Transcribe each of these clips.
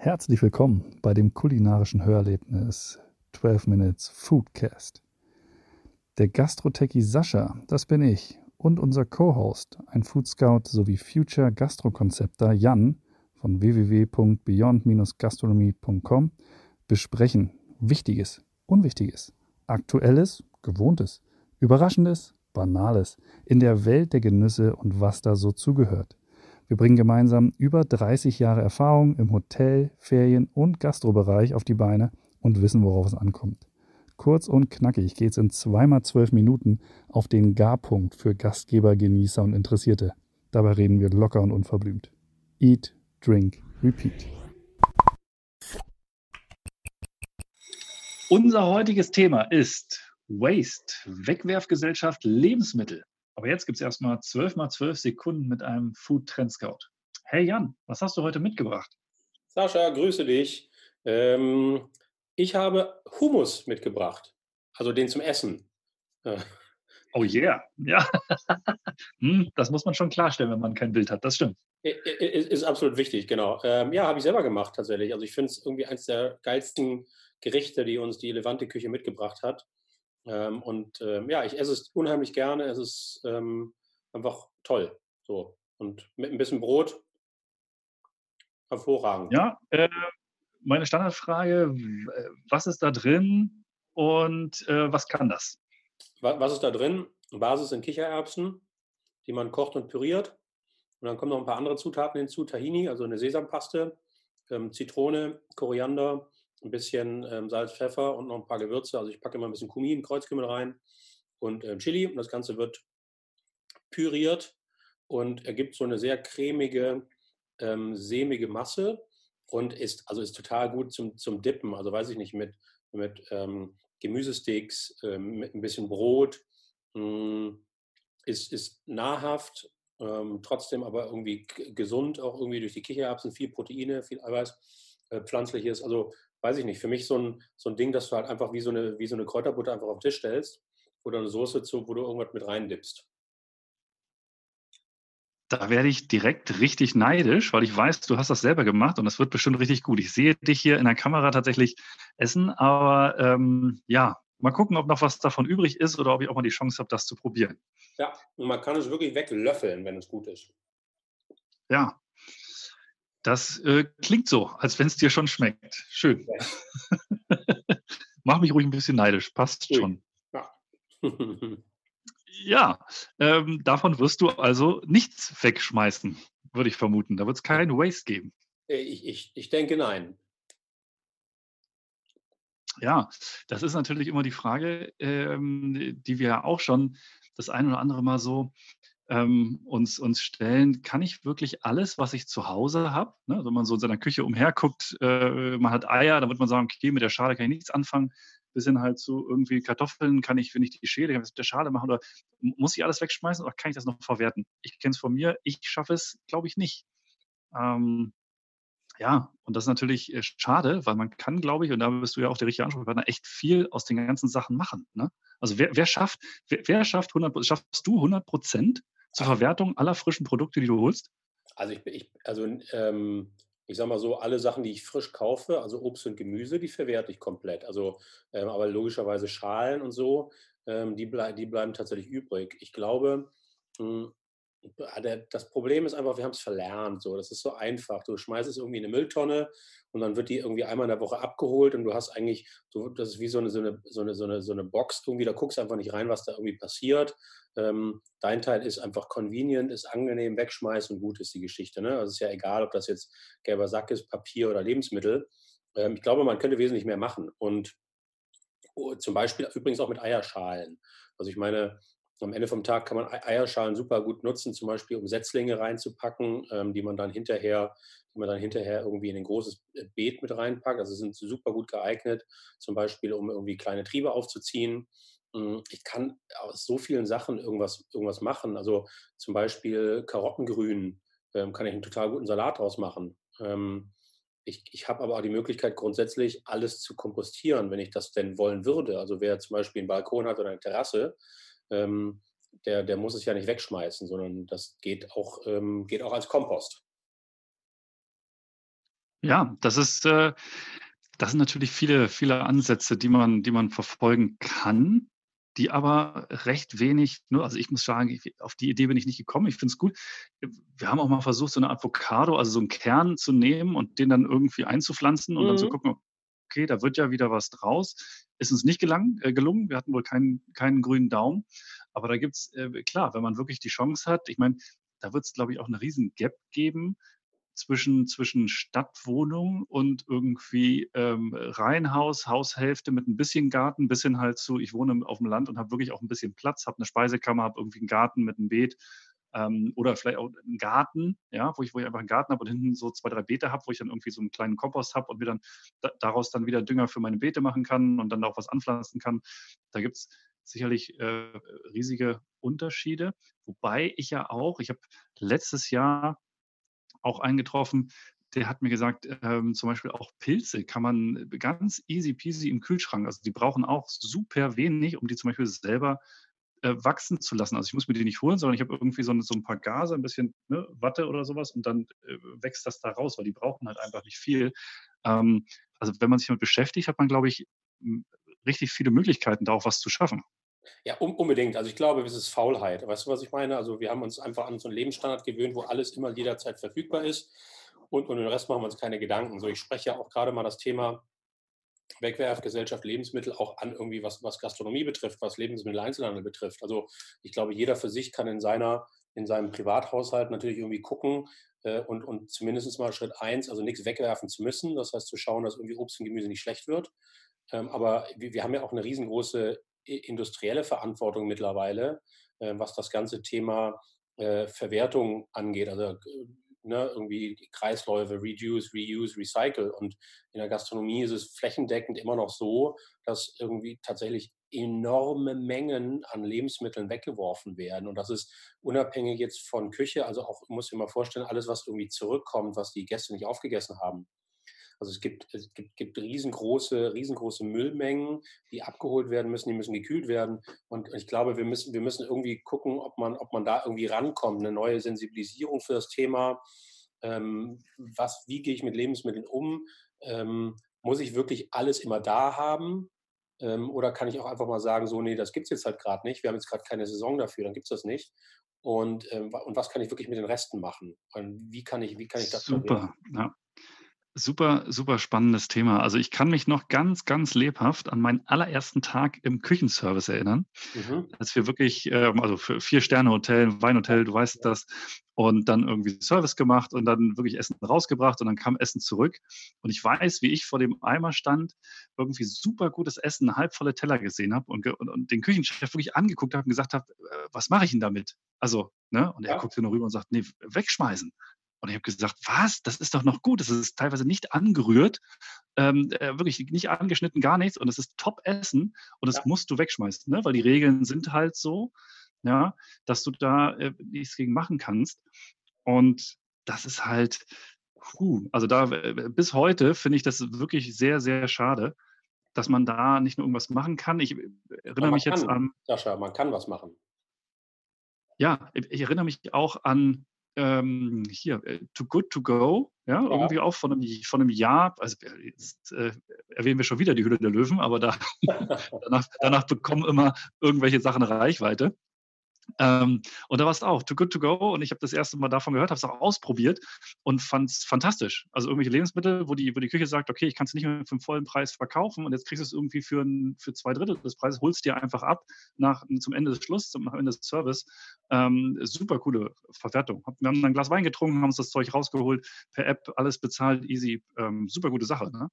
Herzlich willkommen bei dem kulinarischen Hörerlebnis 12 Minutes Foodcast. Der Gastrotechie Sascha, das bin ich, und unser Co-Host, ein Food Scout sowie Future Gastrokonzepter Jan von www.beyond-gastronomie.com besprechen Wichtiges, Unwichtiges, Aktuelles, Gewohntes, Überraschendes, Banales in der Welt der Genüsse und was da so zugehört. Wir bringen gemeinsam über 30 Jahre Erfahrung im Hotel-, Ferien- und Gastrobereich auf die Beine und wissen, worauf es ankommt. Kurz und knackig geht es in zweimal zwölf Minuten auf den Garpunkt für Gastgeber, Genießer und Interessierte. Dabei reden wir locker und unverblümt. Eat, drink, repeat. Unser heutiges Thema ist Waste, Wegwerfgesellschaft, Lebensmittel. Aber jetzt gibt es erstmal 12 mal 12 Sekunden mit einem Food Trend Scout. Hey Jan, was hast du heute mitgebracht? Sascha, grüße dich. Ähm, ich habe Hummus mitgebracht, also den zum Essen. Oh yeah, ja. hm, das muss man schon klarstellen, wenn man kein Bild hat, das stimmt. Ist, ist absolut wichtig, genau. Ähm, ja, habe ich selber gemacht tatsächlich. Also ich finde es irgendwie eines der geilsten Gerichte, die uns die Levante Küche mitgebracht hat. Ähm, und ähm, ja, ich esse es unheimlich gerne. Es ist ähm, einfach toll. So. Und mit ein bisschen Brot hervorragend. Ja, äh, meine Standardfrage: Was ist da drin und äh, was kann das? Was ist da drin? Basis sind Kichererbsen, die man kocht und püriert. Und dann kommen noch ein paar andere Zutaten hinzu: Tahini, also eine Sesampaste, ähm, Zitrone, Koriander, ein bisschen ähm, Salz, Pfeffer und noch ein paar Gewürze. Also ich packe immer ein bisschen Kumin, Kreuzkümmel rein und äh, Chili. Und das Ganze wird püriert und ergibt so eine sehr cremige, ähm, sämige Masse und ist, also ist total gut zum, zum Dippen. Also weiß ich nicht, mit, mit ähm, Gemüsesticks, ähm, mit ein bisschen Brot. Mh, hm, ist, ist nahrhaft, ähm, trotzdem aber irgendwie gesund, auch irgendwie durch die Kichererbsen, viel Proteine, viel Eiweiß, äh, pflanzliches. Also weiß ich nicht, für mich so ein, so ein Ding, dass du halt einfach wie so, eine, wie so eine Kräuterbutter einfach auf den Tisch stellst oder eine Soße zu, wo du irgendwas mit reindippst. Da werde ich direkt richtig neidisch, weil ich weiß, du hast das selber gemacht und das wird bestimmt richtig gut. Ich sehe dich hier in der Kamera tatsächlich essen, aber ähm, ja, mal gucken, ob noch was davon übrig ist oder ob ich auch mal die Chance habe, das zu probieren. Ja, und man kann es wirklich weglöffeln, wenn es gut ist. Ja, das äh, klingt so, als wenn es dir schon schmeckt. Schön. Ja. Mach mich ruhig ein bisschen neidisch, passt Ui. schon. Ja, ja ähm, davon wirst du also nichts wegschmeißen, würde ich vermuten. Da wird es keinen Waste geben. Äh, ich, ich, ich denke nein. Ja, das ist natürlich immer die Frage, ähm, die wir ja auch schon das ein oder andere Mal so ähm, uns, uns stellen, kann ich wirklich alles, was ich zu Hause habe, ne? also wenn man so in seiner Küche umherguckt, äh, man hat Eier, dann wird man sagen, okay, mit der Schale kann ich nichts anfangen, bis hin halt zu irgendwie Kartoffeln, kann ich, wenn ich die Schäle, kann ich mit der Schale machen oder muss ich alles wegschmeißen oder kann ich das noch verwerten? Ich kenne es von mir, ich schaffe es, glaube ich, nicht. Ähm, ja, und das ist natürlich äh, schade, weil man kann, glaube ich, und da bist du ja auch der richtige Ansprechpartner, echt viel aus den ganzen Sachen machen. Ne? Also wer, wer schafft, wer, wer schafft 100, schaffst du 100 Prozent zur Verwertung aller frischen Produkte, die du holst? Also ich, ich also ähm, ich sage mal so, alle Sachen, die ich frisch kaufe, also Obst und Gemüse, die verwerte ich komplett. Also, ähm, aber logischerweise Schalen und so, ähm, die, blei die bleiben tatsächlich übrig. Ich glaube, hm, das Problem ist einfach, wir haben es verlernt. So. Das ist so einfach. Du schmeißt es irgendwie in eine Mülltonne und dann wird die irgendwie einmal in der Woche abgeholt und du hast eigentlich, das ist wie so eine, so, eine, so, eine, so, eine, so eine Box irgendwie, da guckst einfach nicht rein, was da irgendwie passiert. Ähm, dein Teil ist einfach convenient, ist angenehm, wegschmeißen und gut ist die Geschichte. Ne? Also ist ja egal, ob das jetzt gelber Sack ist, Papier oder Lebensmittel. Ähm, ich glaube, man könnte wesentlich mehr machen. Und oh, zum Beispiel übrigens auch mit Eierschalen. Also ich meine, am Ende vom Tag kann man Eierschalen super gut nutzen, zum Beispiel um Setzlinge reinzupacken, ähm, die man dann hinterher, die man dann hinterher irgendwie in ein großes äh, Beet mit reinpackt. Also sind super gut geeignet, zum Beispiel um irgendwie kleine Triebe aufzuziehen. Hm, ich kann aus so vielen Sachen irgendwas, irgendwas machen. Also zum Beispiel Karottengrün ähm, kann ich einen total guten Salat draus machen. Ähm, ich, ich habe aber auch die Möglichkeit, grundsätzlich alles zu kompostieren, wenn ich das denn wollen würde. Also wer zum Beispiel einen Balkon hat oder eine Terrasse, ähm, der, der muss es ja nicht wegschmeißen, sondern das geht auch, ähm, geht auch als Kompost. Ja, das ist, äh, das sind natürlich viele, viele Ansätze, die man, die man verfolgen kann, die aber recht wenig, nur, also ich muss sagen, ich, auf die Idee bin ich nicht gekommen. Ich finde es gut. Wir haben auch mal versucht, so eine Avocado, also so einen Kern zu nehmen und den dann irgendwie einzupflanzen und dann zu Mhm. gucken, okay, da wird ja wieder was draus. Ist uns nicht gelang, äh, gelungen. Wir hatten wohl keinen, keinen grünen Daumen. Aber da gibt's, äh, klar, wenn man wirklich die Chance hat, ich meine, da wird es, glaube ich, auch eine riesen Gap geben zwischen, zwischen Stadtwohnung und irgendwie ähm, Reihenhaus, Haushälfte mit ein bisschen Garten, bis hin halt zu, ich wohne auf dem Land und habe wirklich auch ein bisschen Platz, habe eine Speisekammer, habe irgendwie einen Garten mit einem Beet ähm, oder vielleicht auch einen Garten, ja, wo ich, wo ich einfach einen Garten habe und hinten so zwei, drei Beete habe, wo ich dann irgendwie so einen kleinen Kompost habe und mir dann da, daraus dann wieder Dünger für meine Beete machen kann und dann auch was anpflanzen kann. Da gibt es sicherlich äh, riesige Unterschiede. Wobei ich ja auch, ich habe letztes Jahr auch eingetroffen, der hat mir gesagt, ähm, zum Beispiel auch Pilze kann man ganz easy peasy im Kühlschrank, also die brauchen auch super wenig, um die zum Beispiel selber äh, wachsen zu lassen. Also ich muss mir die nicht holen, sondern ich habe irgendwie so, so ein paar Gase, ein bisschen ne, Watte oder sowas und dann äh, wächst das da raus, weil die brauchen halt einfach nicht viel. Ähm, also wenn man sich damit beschäftigt, hat man, glaube ich, richtig viele Möglichkeiten, da auch was zu schaffen. Ja, un unbedingt. Also ich glaube, es ist Faulheit. Weißt du, was ich meine? Also wir haben uns einfach an so einen Lebensstandard gewöhnt, wo alles immer jederzeit verfügbar ist und, und den Rest machen wir uns keine Gedanken. So, ich spreche ja auch gerade mal das Thema Wegwerfgesellschaft, Lebensmittel auch an, irgendwie was, was Gastronomie betrifft, was Lebensmitteleinzelhandel betrifft. Also ich glaube, jeder für sich kann in seiner, in seinem Privathaushalt natürlich irgendwie gucken äh, und, und zumindest mal Schritt eins, also nichts wegwerfen zu müssen. Das heißt zu schauen, dass irgendwie Obst und Gemüse nicht schlecht wird. Ähm, aber wir, wir haben ja auch eine riesengroße industrielle Verantwortung mittlerweile, äh, was das ganze Thema äh, Verwertung angeht. Also ne, irgendwie Kreisläufe, Reduce, Reuse, Recycle. Und in der Gastronomie ist es flächendeckend immer noch so, dass irgendwie tatsächlich enorme Mengen an Lebensmitteln weggeworfen werden. Und das ist unabhängig jetzt von Küche, also auch, muss ich mir mal vorstellen, alles, was irgendwie zurückkommt, was die Gäste nicht aufgegessen haben. Also es gibt, es gibt, gibt riesengroße, riesengroße Müllmengen, die abgeholt werden müssen, die müssen gekühlt werden. Und ich glaube, wir müssen, wir müssen irgendwie gucken, ob man, ob man da irgendwie rankommt, eine neue Sensibilisierung für das Thema. Ähm, was, wie gehe ich mit Lebensmitteln um? Ähm, muss ich wirklich alles immer da haben? Ähm, oder kann ich auch einfach mal sagen, so, nee, das gibt es jetzt halt gerade nicht. Wir haben jetzt gerade keine Saison dafür, dann gibt es das nicht. Und, ähm, und was kann ich wirklich mit den Resten machen? Und wie kann ich, wie kann ich das Super, ja. Super, super spannendes Thema. Also ich kann mich noch ganz, ganz lebhaft an meinen allerersten Tag im Küchenservice erinnern, mhm. als wir wirklich, ähm, also für vier Sterne Hotel, Weinhotel, du weißt das, und dann irgendwie Service gemacht und dann wirklich Essen rausgebracht und dann kam Essen zurück. Und ich weiß, wie ich vor dem Eimer stand, irgendwie super gutes Essen, halbvolle Teller gesehen habe und, und, und, den Küchenchef wirklich angeguckt habe und gesagt habe, äh, was mache ich denn damit? Also, ne? Und er ja. guckte nur rüber und sagt, nee, wegschmeißen. Und ich habe gesagt, was? Das ist doch noch gut. Das ist teilweise nicht angerührt, ähm, äh, wirklich nicht angeschnitten, gar nichts. Und es ist Top-Essen und das ja. musst du wegschmeißen, ne? weil die Regeln sind halt so, ja, dass du da äh, nichts gegen machen kannst. Und das ist halt, puh, also da äh, bis heute finde ich das wirklich sehr, sehr schade, dass man da nicht nur irgendwas machen kann. Ich äh, erinnere mich kann, jetzt an. Sascha, man kann was machen. Ja, ich erinnere mich auch an ähm, hier, äh, Too Good To Go, ja, ja, irgendwie auch von einem, von einem Jahr, also jetzt äh, erwähnen wir schon wieder die Hülle der Löwen, aber da, danach, danach bekommen immer irgendwelche Sachen Reichweite. Ähm, und da war es auch Too Good To Go und ich habe das erste Mal davon gehört, habe es auch ausprobiert und fand es fantastisch. Also irgendwelche Lebensmittel, wo die, wo die Küche sagt, okay, ich kann es nicht mehr für den vollen Preis verkaufen und jetzt kriegst du es irgendwie für, ein, für zwei Drittel des Preises, holst dir einfach ab nach, zum Ende des Schlusses, zum Ende des Service. Ähm, super coole Verwertung. Wir haben ein Glas Wein getrunken, haben uns das Zeug rausgeholt, per App alles bezahlt, easy. Ähm, super gute Sache. Ne?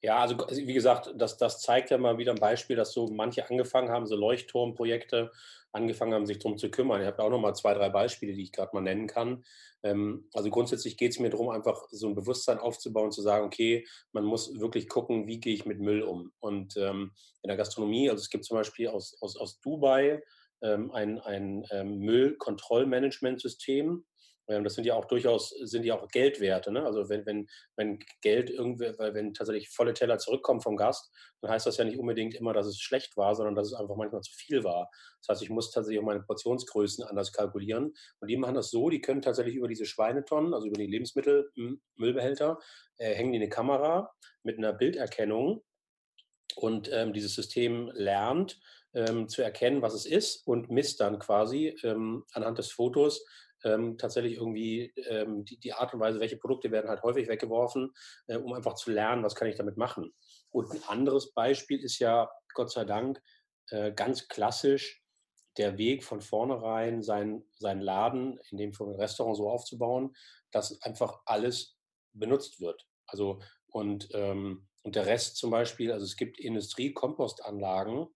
Ja, also wie gesagt, das, das zeigt ja mal wieder ein Beispiel, dass so manche angefangen haben, so Leuchtturmprojekte angefangen haben, sich darum zu kümmern. Ich habe auch noch mal zwei, drei Beispiele, die ich gerade mal nennen kann. Ähm, also grundsätzlich geht es mir darum, einfach so ein Bewusstsein aufzubauen, zu sagen, okay, man muss wirklich gucken, wie gehe ich mit Müll um. Und ähm, in der Gastronomie, also es gibt zum Beispiel aus, aus, aus Dubai ähm, ein, ein ähm, Müllkontrollmanagementsystem. Ähm, das sind ja auch durchaus, sind ja auch Geldwerte. Ne? Also wenn, wenn, wenn Geld irgendwie, wenn tatsächlich volle Teller zurückkommen vom Gast, dann heißt das ja nicht unbedingt immer, dass es schlecht war, sondern dass es einfach manchmal zu viel war. Das heißt, ich muss tatsächlich auch meine Portionsgrößen anders kalkulieren. Und die machen das so, die können tatsächlich über diese Schweinetonnen, also über die Lebensmittelmüllbehälter, äh, hängen die eine Kamera mit einer Bilderkennung und ähm, dieses System lernt ähm, zu erkennen, was es ist und misst dann quasi ähm, anhand des Fotos ähm, tatsächlich irgendwie ähm, die, die, Art und Weise, welche Produkte werden halt häufig weggeworfen, äh, um einfach zu lernen, was kann ich damit machen. Und ein anderes Beispiel ist ja, Gott sei Dank, äh, ganz klassisch der Weg von vornherein, sein, seinen Laden, in dem Fall Restaurant so aufzubauen, dass einfach alles benutzt wird. Also und, ähm, und der Rest zum Beispiel, also es gibt Industriekompostanlagen,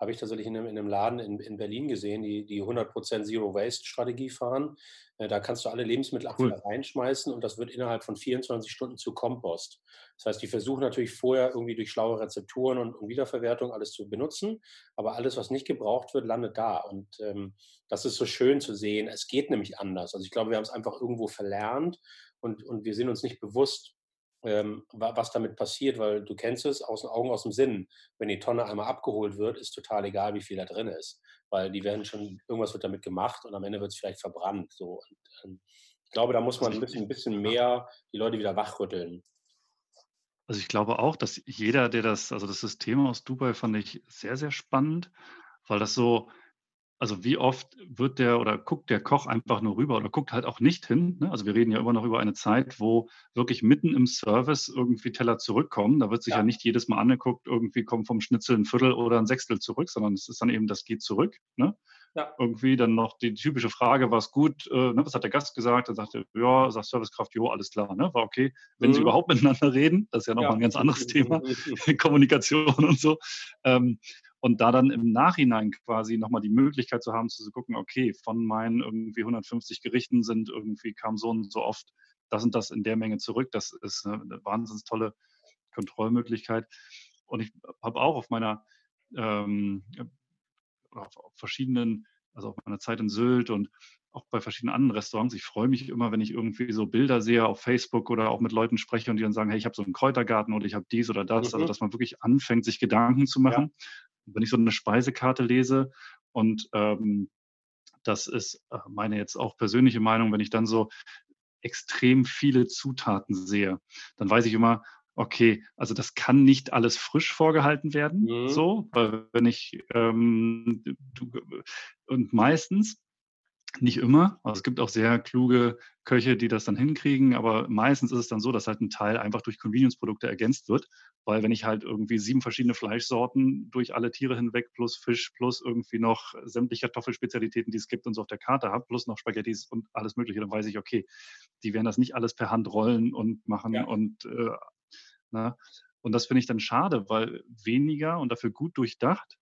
habe ich tatsächlich in einem, in einem Laden in, in, Berlin gesehen, die die 100% Zero-Waste-Strategie fahren. Äh, da kannst du alle Lebensmittelabfälle cool. reinschmeißen und das wird innerhalb von 24 Stunden zu Kompost. Das heißt, die versuchen natürlich vorher irgendwie durch schlaue Rezepturen und, und Wiederverwertung alles zu benutzen, aber alles, was nicht gebraucht wird, landet da. Und ähm, das ist so schön zu sehen. Es geht nämlich anders. Also ich glaube, wir haben es einfach irgendwo verlernt und, und wir sind uns nicht bewusst, ähm, was damit passiert, weil du kennst es aus den Augen, aus dem Sinn. Wenn die Tonne einmal abgeholt wird, ist total egal, wie viel da drin ist, weil die werden schon, irgendwas wird damit gemacht und am Ende wird es vielleicht verbrannt. So. Und, ähm, ich glaube, da muss man ein bisschen, ein bisschen mehr die Leute wieder wachrütteln. Also ich glaube auch, dass jeder, der das, also das System aus Dubai fand ich sehr, sehr spannend, weil das so, also wie oft wird der oder guckt der Koch einfach nur rüber oder guckt halt auch nicht hin. Ne? Also wir reden ja immer noch über eine Zeit, wo wirklich mitten im Service irgendwie Teller zurückkommen. Da wird sich ja, ja nicht jedes Mal angeguckt, irgendwie kommt vom Schnitzel ein Viertel oder ein Sechstel zurück, sondern es ist dann eben, das geht zurück. Ne? Ja. Irgendwie dann noch die typische Frage, war es gut, äh, ne, was hat der Gast gesagt? Dann sagte, ja, sagt Servicekraft, jo, alles klar, ne? war okay. Wenn mhm. sie überhaupt miteinander reden, das ist ja nochmal ja. ein ganz anderes Thema, Kommunikation und so. Ähm, und da dann im Nachhinein quasi nochmal die Möglichkeit zu haben, zu gucken, okay, von meinen irgendwie 150 Gerichten sind irgendwie, kam so und so oft das und das in der Menge zurück. Das ist eine, wahnsinnig tolle Kontrollmöglichkeit. Und ich habe auch auf meiner, ähm, auf verschiedenen, also auf meiner Zeit in Sylt und auch bei verschiedenen anderen Restaurants. Ich freue mich immer, wenn ich irgendwie so Bilder sehe auf Facebook oder auch mit Leuten spreche und die dann sagen, hey, ich habe so einen Kräutergarten oder ich habe dies oder das. Also, mhm. Also, dass man wirklich anfängt, sich Gedanken zu machen. Ja wenn ich so eine Speisekarte lese und ähm, das ist äh, meine jetzt auch persönliche Meinung, wenn ich dann so extrem viele Zutaten sehe, dann weiß ich immer, okay, also das kann nicht alles frisch vorgehalten werden, mhm. so, weil wenn ich ähm, du, und meistens nicht immer. Also es gibt auch sehr kluge Köche, die das dann hinkriegen, aber meistens ist es dann so, dass halt ein Teil einfach durch Convenience-Produkte ergänzt wird, weil wenn ich halt irgendwie sieben verschiedene Fleischsorten durch alle Tiere hinweg plus Fisch plus irgendwie noch sämtliche Kartoffelspezialitäten, die es gibt und so auf der Karte habe, plus noch Spaghettis und alles Mögliche, dann weiß ich, okay, die werden das nicht alles per Hand rollen und machen ja. und äh, na, ne? und das finde ich dann schade, weil weniger und dafür gut durchdacht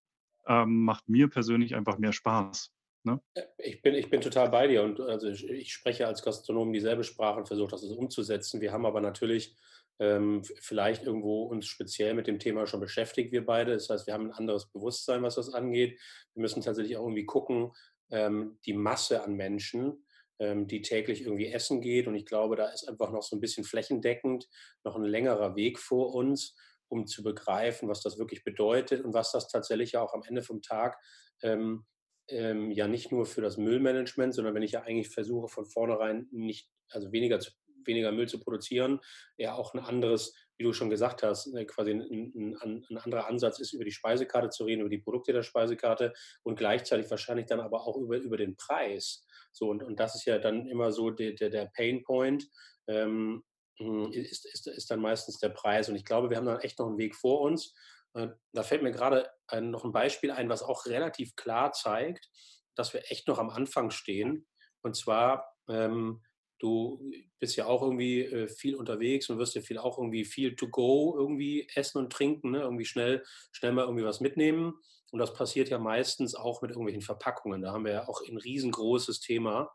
ähm, macht mir persönlich einfach mehr Spaß. Ne? Ich, bin, ich bin total bei dir und also ich, ich spreche als Gastronom dieselbe Sprache und versuche das umzusetzen. Wir haben aber natürlich ähm, vielleicht irgendwo uns speziell mit dem Thema schon beschäftigt, wir beide. Das heißt, wir haben ein anderes Bewusstsein, was das angeht. Wir müssen tatsächlich auch irgendwie gucken, ähm, die Masse an Menschen, ähm, die täglich irgendwie essen geht. Und ich glaube, da ist einfach noch so ein bisschen flächendeckend noch ein längerer Weg vor uns, um zu begreifen, was das wirklich bedeutet und was das tatsächlich ja auch am Ende vom Tag ähm, ähm, ja nicht nur für das Müllmanagement, sondern wenn ich ja eigentlich versuche von vornherein nicht, also weniger, weniger Müll zu produzieren, ja auch ein anderes, wie du schon gesagt hast, ne, quasi ein, ein, ein, anderer Ansatz ist, über die Speisekarte zu reden, über die Produkte der Speisekarte und gleichzeitig wahrscheinlich dann aber auch über, über den Preis. So, und, und das ist ja dann immer so der, der, der Pain Point. Ähm, ist, ist, ist dann meistens der Preis. Und ich glaube, wir haben dann echt noch einen Weg vor uns. Äh, da fällt mir gerade noch ein Beispiel ein, was auch relativ klar zeigt, dass wir echt noch am Anfang stehen. Und zwar, ähm, du bist ja auch irgendwie äh, viel unterwegs und wirst ja viel auch irgendwie viel to go irgendwie essen und trinken, ne? irgendwie schnell, schnell mal irgendwie was mitnehmen. Und das passiert ja meistens auch mit irgendwelchen Verpackungen. Da haben wir ja auch ein riesengroßes Thema.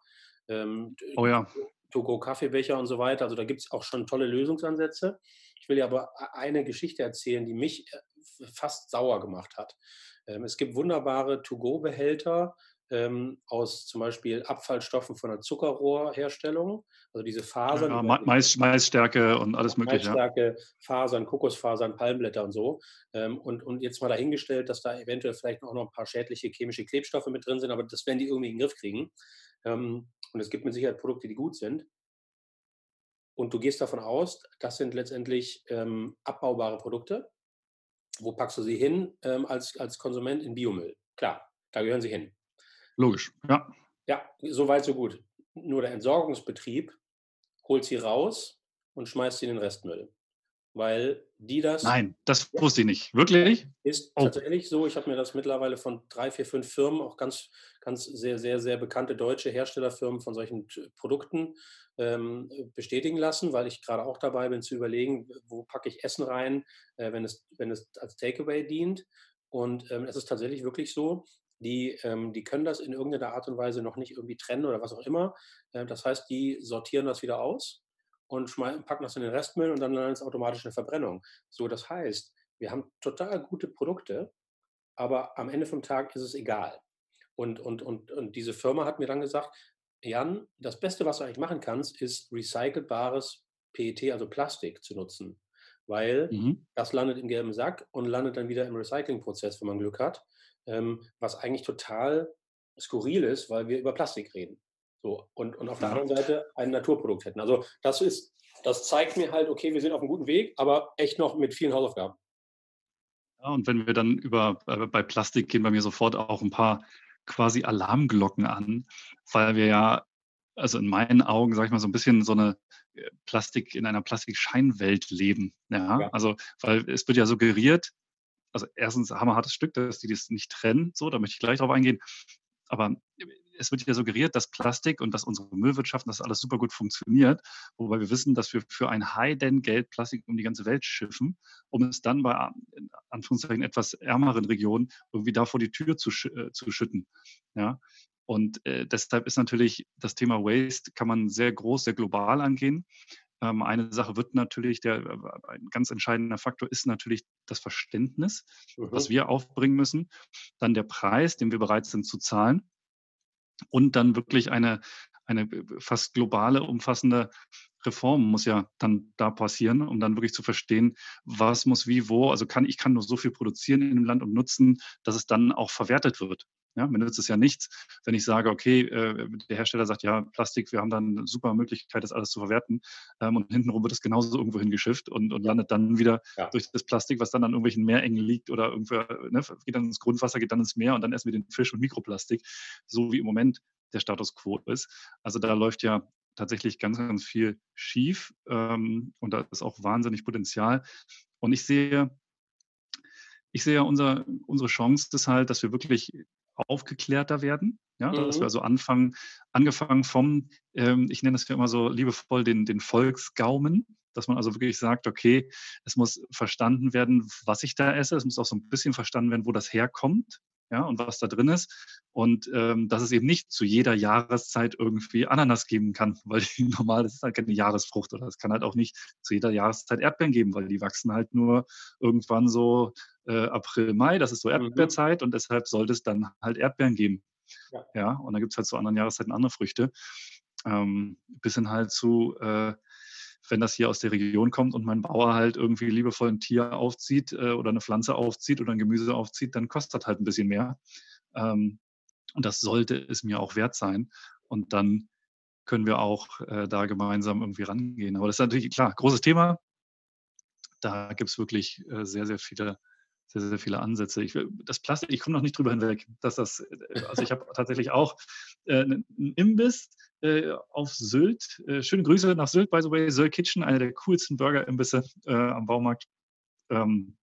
Ähm, oh ja. To-Go-Kaffeebecher und so weiter. Also da gibt es auch schon tolle Lösungsansätze. Ich will dir aber eine Geschichte erzählen, die mich äh, fast sauer gemacht hat. Ähm, es gibt wunderbare To-Go-Behälter, ähm, aus zum Beispiel Abfallstoffen von der Zuckerrohrherstellung. Also diese Fasern. Ja, Mais, Maisstärke und alles Mögliche. Maisstärke, Fasern, Kokosfasern, Palmblätter und so. Ähm, und, und jetzt mal dahingestellt, dass da eventuell vielleicht auch noch ein paar schädliche chemische Klebstoffe mit drin sind, aber das werden die irgendwie in den Griff kriegen. Ähm, und es gibt mit Sicherheit Produkte, die gut sind. Und du gehst davon aus, das sind letztendlich ähm, abbaubare Produkte. Wo packst du sie hin ähm, als, als Konsument in Biomüll? Klar, da gehören sie hin. Logisch, ja. Ja, so weit, so gut. Nur der Entsorgungsbetrieb holt sie raus und schmeißt sie in den Restmüll. Weil die das. Nein, das wusste ich nicht. Wirklich? Ist oh. tatsächlich so. Ich habe mir das mittlerweile von drei, vier, fünf Firmen, auch ganz, ganz sehr, sehr, sehr bekannte deutsche Herstellerfirmen von solchen Produkten ähm, bestätigen lassen, weil ich gerade auch dabei bin zu überlegen, wo packe ich Essen rein, äh, wenn, es, wenn es als Takeaway dient. Und ähm, es ist tatsächlich wirklich so, die, ähm, die können das in irgendeiner Art und Weise noch nicht irgendwie trennen oder was auch immer. Äh, das heißt, die sortieren das wieder aus und packen das in den Restmüll und dann landet es automatisch in der Verbrennung. So, das heißt, wir haben total gute Produkte, aber am Ende vom Tag ist es egal. Und, und, und, und diese Firma hat mir dann gesagt, Jan, das Beste, was du eigentlich machen kannst, ist recycelbares PET, also Plastik, zu nutzen. Weil mhm. das landet im gelben Sack und landet dann wieder im Recyclingprozess, wenn man Glück hat ähm, was eigentlich total skurril ist, weil wir über Plastik reden. So, und, und auf der anderen Seite ein Naturprodukt hätten. Also das ist, das zeigt mir halt, okay, wir sind auf einem guten Weg, aber echt noch mit vielen Hausaufgaben. Ja, und wenn wir dann über äh, bei Plastik gehen bei mir sofort auch ein paar quasi Alarmglocken an, weil wir ja, also in meinen Augen, sag ich mal, so ein bisschen so eine äh, Plastik in einer Plastikscheinwelt leben. Ja? ja. Also, weil es wird ja suggeriert, also erstens hammerhartes Stück, dass die das nicht trennen, so, da möchte ich gleich drauf eingehen. Aber es wird ja suggeriert, dass Plastik und dass unsere Müllwirtschaft, dass alles super gut funktioniert, wobei wir wissen, dass wir für ein High-Den-Geld Plastik um die ganze Welt schiffen, um es dann bei in Anführungszeichen etwas ärmeren Regionen irgendwie da vor die Tür zu, äh, zu schütten. Ja. Und äh, deshalb ist natürlich das Thema Waste kann man sehr groß, sehr global angehen. Ähm, eine Sache wird natürlich, der, äh, ein ganz entscheidender Faktor ist natürlich das Verständnis, mhm. was wir aufbringen müssen. Dann der Preis, den wir bereit sind zu zahlen. Und dann wirklich eine, eine äh, fast globale, umfassende Reform muss ja dann da passieren, um dann wirklich zu verstehen, was muss wie, wo. Also kann ich kann nur so viel produzieren in dem Land und nutzen, dass es dann auch verwertet wird. Ja, mir nützt es ja nichts, wenn ich sage, okay, äh, der Hersteller sagt, ja, Plastik, wir haben dann eine super Möglichkeit, das alles zu verwerten. Ähm, und hintenrum wird es genauso irgendwo hingeschifft und, und landet dann wieder ja. durch das Plastik, was dann an irgendwelchen Meerengen liegt oder irgendwo, ne, geht dann ins Grundwasser, geht dann ins Meer und dann essen wir den Fisch und Mikroplastik, so wie im Moment der Status quo ist. Also da läuft ja tatsächlich ganz, ganz viel schief ähm, und da ist auch wahnsinnig Potenzial. Und ich sehe, ich sehe ja unser, unsere Chance ist halt, dass wir wirklich aufgeklärter werden. Ja, mhm. dass wir mhm. also anfangen, angefangen vom, ähm, ich nenne es ja immer so liebevoll den, den Volksgaumen, dass man also wirklich sagt, okay, es muss verstanden werden, was ich da esse. Es muss auch so ein bisschen verstanden werden, wo das herkommt ja, und was da drin ist. Und ähm, dass es eben nicht zu jeder Jahreszeit irgendwie Ananas geben kann, weil die normal, das ist halt keine Jahresfrucht oder es kann halt auch nicht zu jeder Jahreszeit Erdbeeren geben, weil die wachsen halt nur irgendwann so äh, April, Mai, das ist so mhm. Erdbeerzeit und deshalb sollte es dann halt Erdbeeren geben. Ja, ja und dann gibt es halt zu anderen Jahreszeiten andere Früchte. Ähm, bis hin halt zu, äh, wenn das hier aus der Region kommt und mein Bauer halt irgendwie liebevoll ein Tier aufzieht äh, oder eine Pflanze aufzieht oder ein Gemüse aufzieht, dann kostet das halt ein bisschen mehr. Ähm, und das sollte es mir auch wert sein. Und dann können wir auch äh, da gemeinsam irgendwie rangehen. Aber das ist natürlich klar, großes Thema. Da gibt es wirklich äh, sehr, sehr viele sehr, sehr viele Ansätze. Ich, das Plastik, ich komme noch nicht drüber hinweg, dass das, äh, also ich habe tatsächlich auch äh, einen Imbiss äh, auf Sylt. Äh, schöne Grüße nach Sylt, by the way. Sylt Kitchen, einer der coolsten Burger-Imbisse äh, am Baumarkt. Ähm,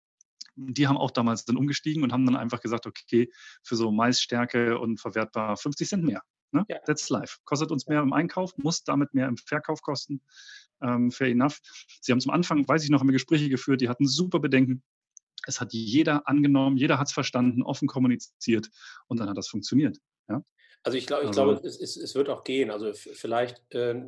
die haben auch damals dann umgestiegen und haben dann einfach gesagt, okay, für so Maisstärke und verwertbar 50 Cent mehr. Ne? Ja. That's life. Kostet uns mehr im Einkauf, muss damit mehr im Verkauf kosten. Ähm, fair enough. Sie haben zum Anfang, weiß ich noch, haben wir Gespräche geführt, die hatten super Bedenken. Es hat jeder angenommen, jeder hat es verstanden, offen kommuniziert und dann hat das funktioniert. Ja? Also ich glaube, ich Also glaube, es, es, es wird auch gehen. Also vielleicht äh,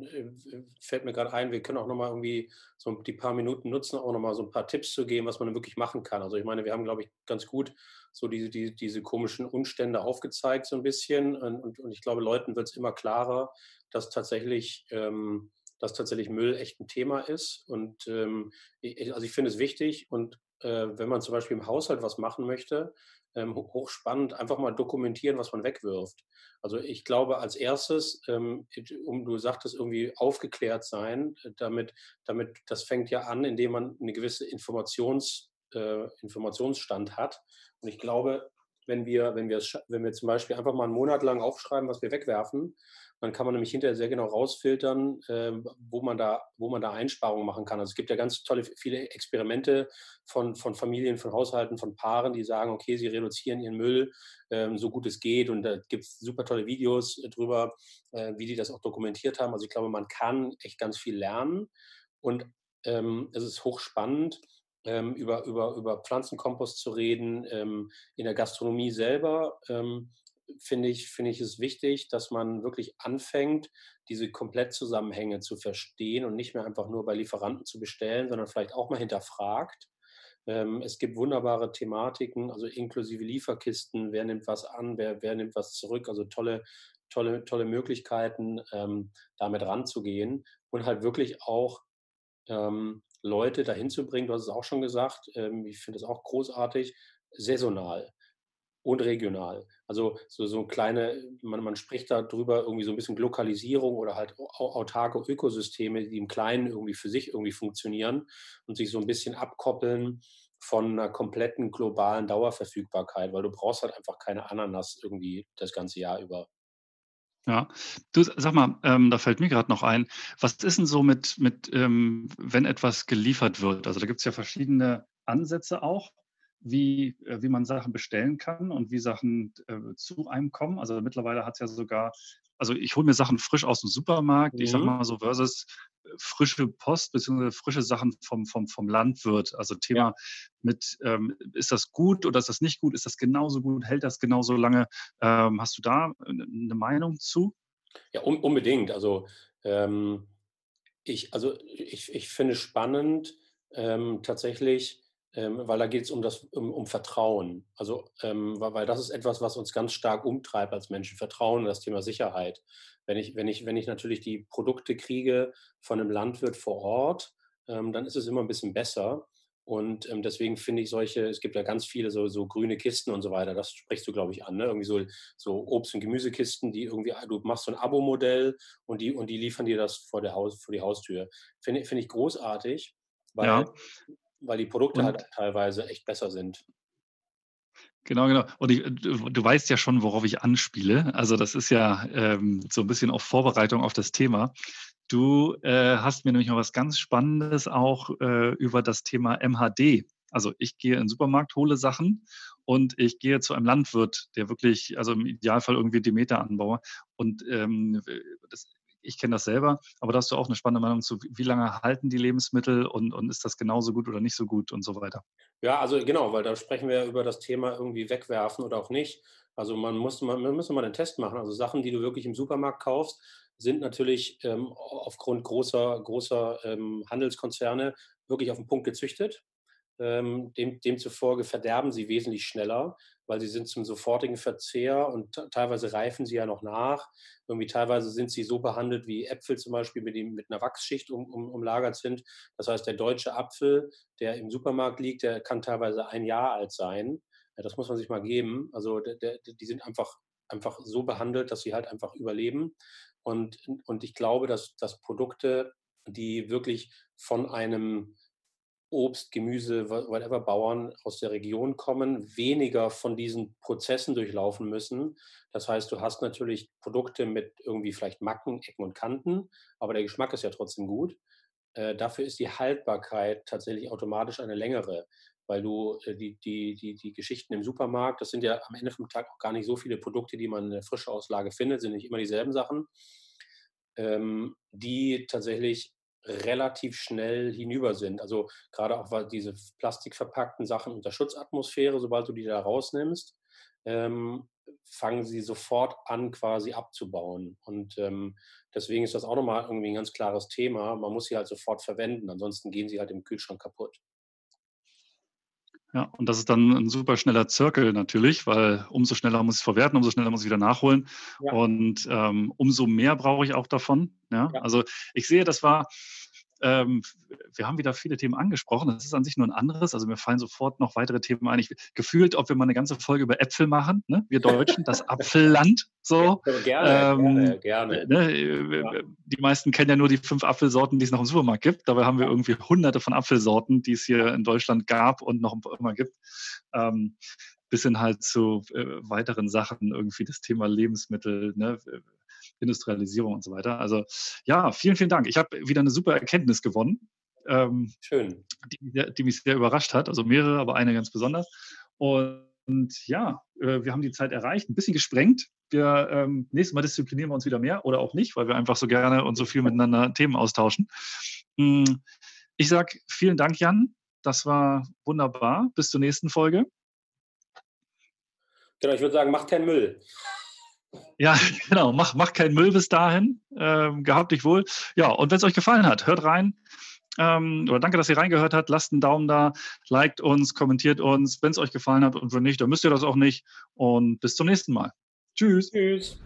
fällt mir gerade ein, wir können auch nochmal irgendwie so die paar Minuten nutzen, auch nochmal so ein paar Tipps zu geben, was man wirklich machen kann. Also ich meine, wir haben, glaube ich, ganz gut so diese, die, diese komischen Umstände aufgezeigt, so ein bisschen. Und, und, und ich glaube, Leuten wird es immer klarer, dass tatsächlich, ähm, dass tatsächlich Müll echt ein Thema ist. Und ähm, ich, also ich finde es wichtig und wenn man zum Beispiel im Haushalt was machen möchte, ähm, ho- hochspannend, einfach mal dokumentieren, was man wegwirft. Also ich glaube als erstes, ähm, um du sagtest irgendwie aufgeklärt sein, äh, damit, damit das fängt ja an, indem man eine gewisse Informations, äh, Informationsstand hat. Und ich glaube, wenn wir, wenn wir, wenn wir zum Beispiel einfach mal einen Monat lang aufschreiben, was wir wegwerfen, dann kann man nämlich hinterher sehr genau rausfiltern, äh, wo, man da, wo man da Einsparungen machen kann. Also es gibt ja ganz tolle, viele Experimente von, von Familien, von Haushalten, von Paaren, die sagen, okay, sie reduzieren ihren Müll ähm, so gut es geht. Und da gibt es super tolle Videos drüber, äh, wie die das auch dokumentiert haben. Also ich glaube, man kann echt ganz viel lernen. Und ähm, es ist hochspannend, ähm, über, über, über Pflanzenkompost zu reden. Ähm, in der Gastronomie selber ähm, finde ich, finde ich es wichtig, dass man wirklich anfängt, diese Komplettzusammenhänge zu verstehen und nicht mehr einfach nur bei Lieferanten zu bestellen, sondern vielleicht auch mal hinterfragt. Ähm, es gibt wunderbare Thematiken, also inklusive Lieferkisten, wer nimmt was an, wer, wer nimmt was zurück, also tolle, tolle, tolle Möglichkeiten, ähm, damit ranzugehen und halt wirklich auch ähm, Leute dahin zu bringen, du hast es auch schon gesagt, ähm, ich finde es auch großartig, saisonal und regional. Also so, so kleine, man, man spricht da drüber irgendwie so ein bisschen Lokalisierung oder halt au- autarke Ökosysteme, die im Kleinen irgendwie für sich irgendwie funktionieren und sich so ein bisschen abkoppeln von einer kompletten globalen Dauerverfügbarkeit, weil du brauchst halt einfach keine Ananas irgendwie das ganze Jahr über. Ja, du sag mal, ähm, da fällt mir gerade noch ein, was ist denn so mit, mit ähm, wenn etwas geliefert wird? Also da gibt es ja verschiedene Ansätze auch, wie, äh, wie man Sachen bestellen kann und wie Sachen äh, zu einem kommen. Also mittlerweile hat es ja sogar, also ich hole mir Sachen frisch aus dem Supermarkt, ich sag Mhm. mal so, versus äh, frische Post bzw. frische Sachen vom, vom, vom Landwirt. Also Thema mit, ähm, ist das gut oder ist das nicht gut? Ist das genauso gut? Hält das genauso lange? Ähm, hast du da eine Meinung zu? Ja, un unbedingt. Also, ähm, ich also, ich ich finde spannend, ähm, tatsächlich, ähm, weil da geht es um das um um Vertrauen. Also, ähm, weil weil das ist etwas, was uns ganz stark umtreibt als Menschen, Vertrauen das Thema Sicherheit. Wenn ich wenn ich wenn ich natürlich die Produkte kriege von einem Landwirt vor Ort, ähm, dann ist es immer ein bisschen besser. Und, ähm, deswegen finde ich solche es gibt ja ganz viele so so grüne Kisten und so weiter, das sprichst du, glaube ich, an, ne? Irgendwie so so Obst und Gemüsekisten, die irgendwie du machst so ein Abo-Modell und die und die liefern dir das vor der Haus vor die Haustür. Finde finde ich großartig, weil Ja, weil die Produkte halt und auch teilweise echt besser sind. genau, genau. Und ich, du, du weißt ja schon, worauf ich anspiele. Also das ist ja ähm, so ein bisschen auch Vorbereitung auf das Thema. Du äh, hast mir nämlich noch was ganz Spannendes auch äh, über das Thema MHD. Also ich gehe in den Supermarkt, hole Sachen und ich gehe zu einem Landwirt, der wirklich, also im Idealfall irgendwie Demeter anbaue. Und ähm, das, ich kenne das selber, aber da hast du auch eine spannende Meinung zu, wie lange halten die Lebensmittel und, und ist das genauso gut oder nicht so gut und so weiter. Ja, also genau, weil da sprechen wir über das Thema irgendwie wegwerfen oder auch nicht. Also man muss man, man mal den Test machen. Also Sachen, die du wirklich im Supermarkt kaufst, sind natürlich ähm, aufgrund großer, großer ähm, Handelskonzerne wirklich auf den Punkt gezüchtet. Ähm, dem, demzufolge verderben sie wesentlich schneller, weil sie sind zum sofortigen Verzehr und teilweise reifen sie ja noch nach. Irgendwie teilweise sind sie so behandelt wie Äpfel zum Beispiel, mit, mit einer Wachsschicht um, um, umlagert sind. Das heißt, der deutsche Apfel, der im Supermarkt liegt, der kann teilweise ein Jahr alt sein. Ja, das muss man sich mal geben. Also der, der, die sind einfach, einfach so behandelt, dass sie halt einfach überleben. Und, und ich glaube, dass, dass Produkte, die wirklich von einem Obst, Gemüse, whatever Bauern aus der Region kommen, weniger von diesen Prozessen durchlaufen müssen. Das heißt, du hast natürlich Produkte mit irgendwie vielleicht Macken, Ecken und Kanten, aber der Geschmack ist ja trotzdem gut. Äh, dafür ist die Haltbarkeit tatsächlich automatisch eine längere, weil du äh, die, die, die, die Geschichten im Supermarkt, das sind ja am Ende vom Tag auch gar nicht so viele Produkte, die man in der frischen Auslage findet, sind nicht immer dieselben Sachen, ähm, die tatsächlich relativ schnell hinüber sind. Also gerade auch diese plastikverpackten Sachen unter Schutzatmosphäre, sobald du die da rausnimmst, ähm, fangen sie sofort an, quasi abzubauen. Und ähm, deswegen ist das auch nochmal irgendwie ein ganz klares Thema. Man muss sie halt sofort verwenden, ansonsten gehen sie halt im Kühlschrank kaputt. Ja, und das ist dann ein super schneller Zirkel natürlich, weil umso schneller muss ich es verwerten, umso schneller muss ich wieder nachholen. Ja. Und ähm, umso mehr brauche ich auch davon. Ja? ja? Also ich sehe, das war ähm, wir haben wieder viele Themen angesprochen. Das ist an sich nur ein anderes. Also mir fallen sofort noch weitere Themen ein. Ich, gefühlt, ob wir mal eine ganze Folge über Äpfel machen, ne? wir Deutschen, das Apfelland. So. Ja, gerne, ähm, gerne, gerne. Ne? Die meisten kennen ja nur die fünf Apfelsorten, die es noch im Supermarkt gibt. Dabei haben wir irgendwie hunderte von Apfelsorten, die es hier in Deutschland gab und noch immer gibt. Ähm, bis hin halt zu äh, weiteren Sachen, irgendwie das Thema Lebensmittel, ne? Industrialisierung und so weiter. Also ja, vielen, vielen Dank. Ich habe wieder eine super Erkenntnis gewonnen. Ähm, Schön. Die, die, mich sehr überrascht hat. Also mehrere, aber eine ganz besonders. Und ja, äh, wir haben die Zeit erreicht, ein bisschen gesprengt. Wir, ähm, nächstes Mal disziplinieren wir uns wieder mehr oder auch nicht, weil wir einfach so gerne und so viel miteinander Themen austauschen. Hm, ich sage vielen Dank, Jan. Das war wunderbar. Bis zur nächsten Folge. Genau, ich würde sagen, macht keinen Müll. Ja, genau. Mach, mach keinen Müll bis dahin. Ähm, gehabt dich wohl. Ja, und wenn es euch gefallen hat, hört rein. Ähm, oder danke, dass ihr reingehört habt. Lasst einen Daumen da, liked uns, kommentiert uns, wenn es euch gefallen hat. Und wenn nicht, dann müsst ihr das auch nicht. Und bis zum nächsten Mal. Tschüss. Tschüss.